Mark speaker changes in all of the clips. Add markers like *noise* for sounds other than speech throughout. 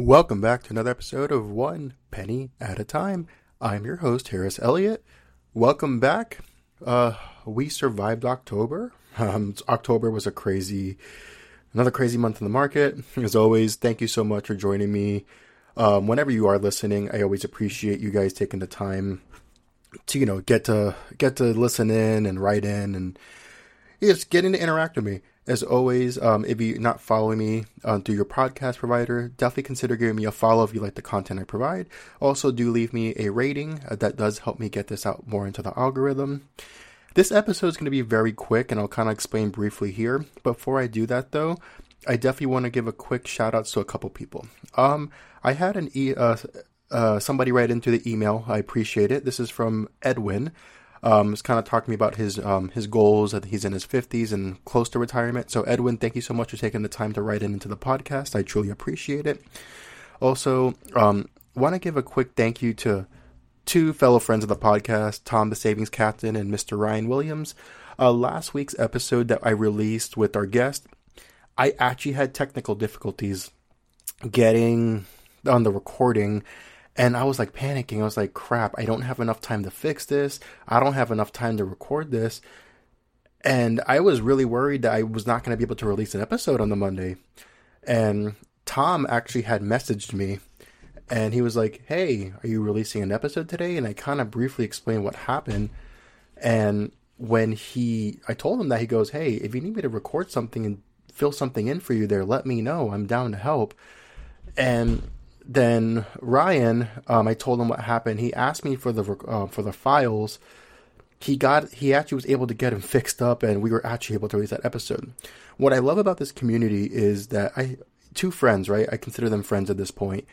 Speaker 1: Welcome back to another episode of One Penny at a Time. I'm your host, Harris Elliot. Welcome back. Uh, we survived October. Um, October was a crazy, another crazy month in the market. As always, thank you so much for joining me. Um, whenever you are listening, I always appreciate you guys taking the time to, you know, get to get to listen in and write in and just getting to interact with me. As always, um, if you're not following me uh, through your podcast provider, definitely consider giving me a follow if you like the content I provide. Also, do leave me a rating. Uh, that does help me get this out more into the algorithm. This episode is going to be very quick, and I'll kind of explain briefly here. Before I do that, though, I definitely want to give a quick shout out to a couple people. Um, I had an e- uh, uh, somebody write into the email. I appreciate it. This is from Edwin. Um, he's kind of talking about his um, his goals. That he's in his fifties and close to retirement. So, Edwin, thank you so much for taking the time to write in into the podcast. I truly appreciate it. Also, um, want to give a quick thank you to two fellow friends of the podcast, Tom the Savings Captain and Mr. Ryne Williams. Uh, last week's episode that I released with our guest, I actually had technical difficulties getting on the recording and I was like panicking. I was like, crap, I don't have enough time to fix this. I don't have enough time to record this. And I was really worried that I was not going to be able to release an episode on the Monday. And Tom actually had messaged me and he was like, Hey, are you releasing an episode today? And I kind of briefly explained what happened. And when he, I told him that, he goes, Hey, if you need me to record something and fill something in for you there, let me know. I'm down to help. And then Ryne, um, I told him what happened. He asked me for the uh, for the files. He got he actually was able to get them fixed up, and we were actually able to release that episode. What I love about this community is that I two friends, right? I consider them friends at this point.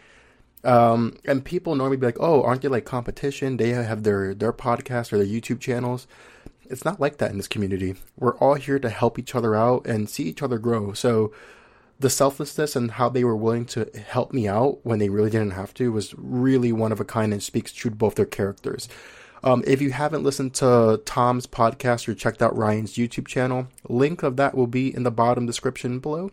Speaker 1: Um, and people normally be like, "Oh, aren't they like competition? They have their their podcast or their YouTube channels." It's not like that in this community. We're all here to help each other out and see each other grow. So the selflessness and how they were willing to help me out when they really didn't have to was really one of a kind and speaks true to both their characters. Um, if you haven't listened to Tom's podcast or checked out Ryne's YouTube channel, link of that will be in the bottom description below.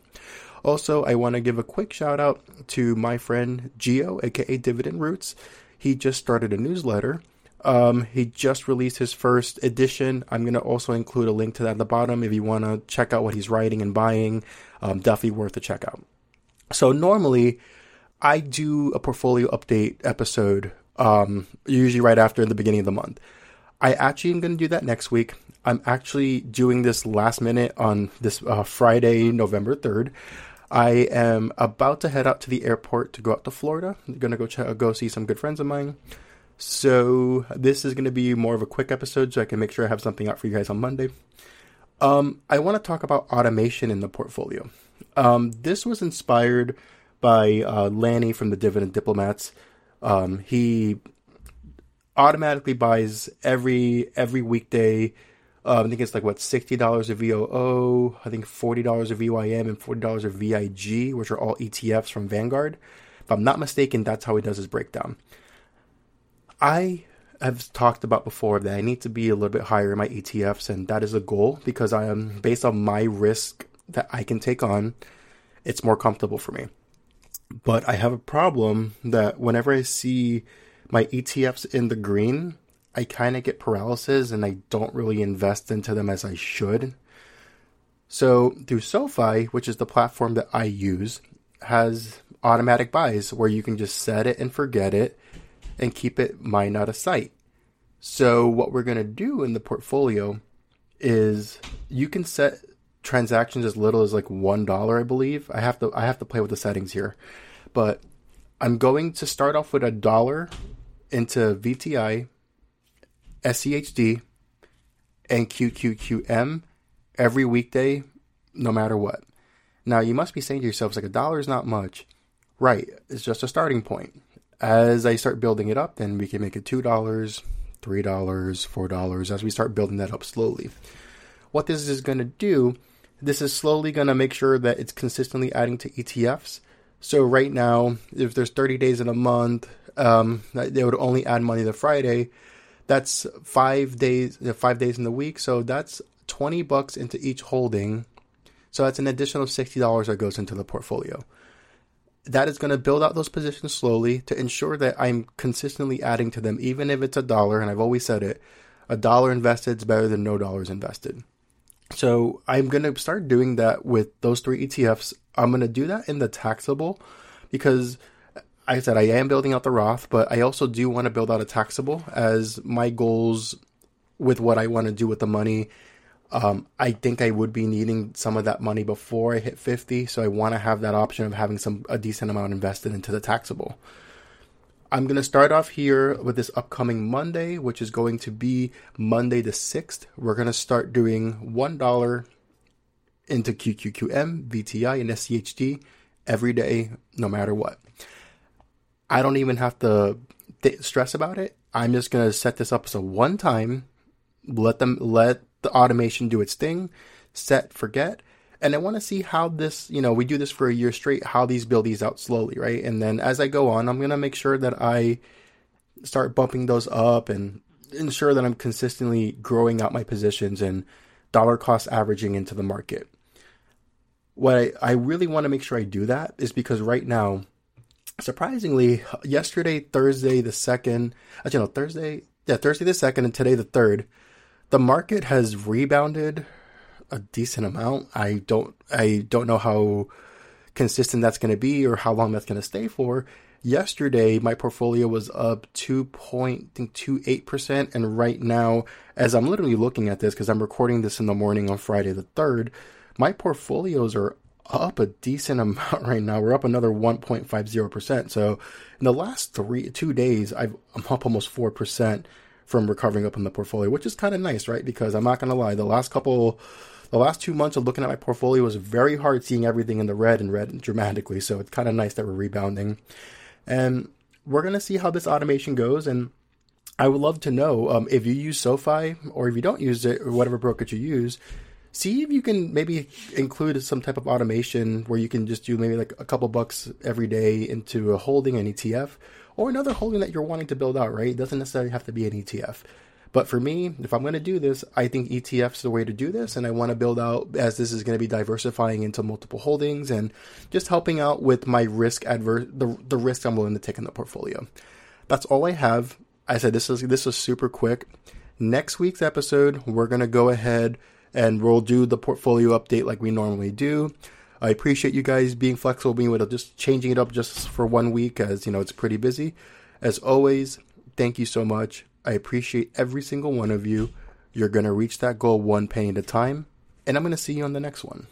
Speaker 1: Also, I want to give a quick shout out to my friend Gio, aka Dividend Roots. He just started a newsletter. Um, he just released his first edition. I'm going to also include a link to that at the bottom if you want to check out what he's writing and buying um, definitely worth a check out. So normally, I do a portfolio update episode, um, usually right after the beginning of the month. I actually am going to do that next week. I'm actually doing this last minute on this uh, Friday, November 3rd. I am about to head out to the airport to go out to Florida. I'm going to go go see some good friends of mine. So this is going to be more of a quick episode so I can make sure I have something out for you guys on Monday. Um, I want to talk about automation in the portfolio. Um, this was inspired by uh, Lanny from the Dividend Diplomats. Um, he automatically buys every every weekday. Uh, I think it's like what sixty dollars of VOO. I think forty dollars of VYM and forty dollars of VIG, which are all ETFs from Vanguard. If I'm not mistaken, that's how he does his breakdown. I have talked about before that I need to be a little bit higher in my ETFs, and that is a goal because I am based on my risk that I can take on. It's more comfortable for me. But I have a problem that whenever I see my ETFs in the green, I kind of get paralysis and I don't really invest into them as I should. So through SoFi, which is the platform that I use, has automatic buys where you can just set it and forget it and keep it mine out of sight. So what we're going to do in the portfolio is you can set transactions as little as like one dollar, I believe. I have to I have to play with the settings here, but I'm going to start off with a dollar into VTI, SCHD, and QQQM every weekday, no matter what. Now you must be saying to yourselves like a dollar is not much, right? It's just a starting point as I start building it up, then we can make it $2, $3, $4 as we start building that up slowly. What this is going to do, this is slowly going to make sure that it's consistently adding to ETFs. So right now, if there's 30 days in a month, um, they would only add money to Friday. That's five days, five days in the week. So that's 20 bucks into each holding. So that's an additional $60 that goes into the portfolio that is going to build out those positions slowly to ensure that I'm consistently adding to them, even if it's a dollar. And I've always said it a dollar invested is better than no dollars invested. So I'm going to start doing that with those three ETFs. I'm going to do that in the taxable because I said I am building out the Roth, but I also do want to build out a taxable as my goals with what I want to do with the money. Um, I think I would be needing some of that money before I hit 50, so I want to have that option of having some a decent amount invested into the taxable. I'm going to start off here with this upcoming Monday, which is going to be Monday the 6th. We're going to start doing $1 into QQQM, VTI, and SCHD every day, no matter what. I don't even have to th- stress about it. I'm just going to set this up as a one time, let them, let the automation do its thing, set, forget, and I want to see how this, you know, we do this for a year straight, how these build these out slowly, right? And then as I go on, I'm going to make sure that I start bumping those up and ensure that I'm consistently growing out my positions and dollar cost averaging into the market. What I, I really want to make sure I do that is because right now, surprisingly, yesterday, Thursday the 2nd, actually, no, Thursday, yeah, Thursday the 2nd, and today the 3rd, the market has rebounded a decent amount. I don't I don't know how consistent that's going to be or how long that's going to stay for. Yesterday, my portfolio was up 2.28%. And right now, as I'm literally looking at this, because I'm recording this in the morning on Friday the 3rd, my portfolios are up a decent *laughs* amount right now. We're up another 1.50%. So in the last three, two days, I've, I'm up almost 4% from recovering up in the portfolio, which is kind of nice, right? Because I'm not going to lie, the last couple the last two months of looking at my portfolio was very hard seeing everything in the red and red dramatically. So it's kind of nice that we're rebounding. And we're going to see how this automation goes. And I would love to know um, if you use SoFi or if you don't use it or whatever brokerage you use, see if you can maybe include some type of automation where you can just do maybe like a couple bucks every day into a holding, an ETF, or another holding that you're wanting to build out, right? It doesn't necessarily have to be an ETF. But for me, if I'm going to do this, I think ETF's is the way to do this. And I want to build out as this is going to be diversifying into multiple holdings and just helping out with my risk adverse, the, the risk I'm willing to take in the portfolio. That's all I have. I said this is, this is super quick. Next week's episode, we're going to go ahead and we'll do the portfolio update like we normally do. I appreciate you guys being flexible, being able to just changing it up just for one week as you know it's pretty busy. As always, thank you so much. I appreciate every single one of you. You're going to reach that goal one penny at a time, and I'm going to see you on the next one.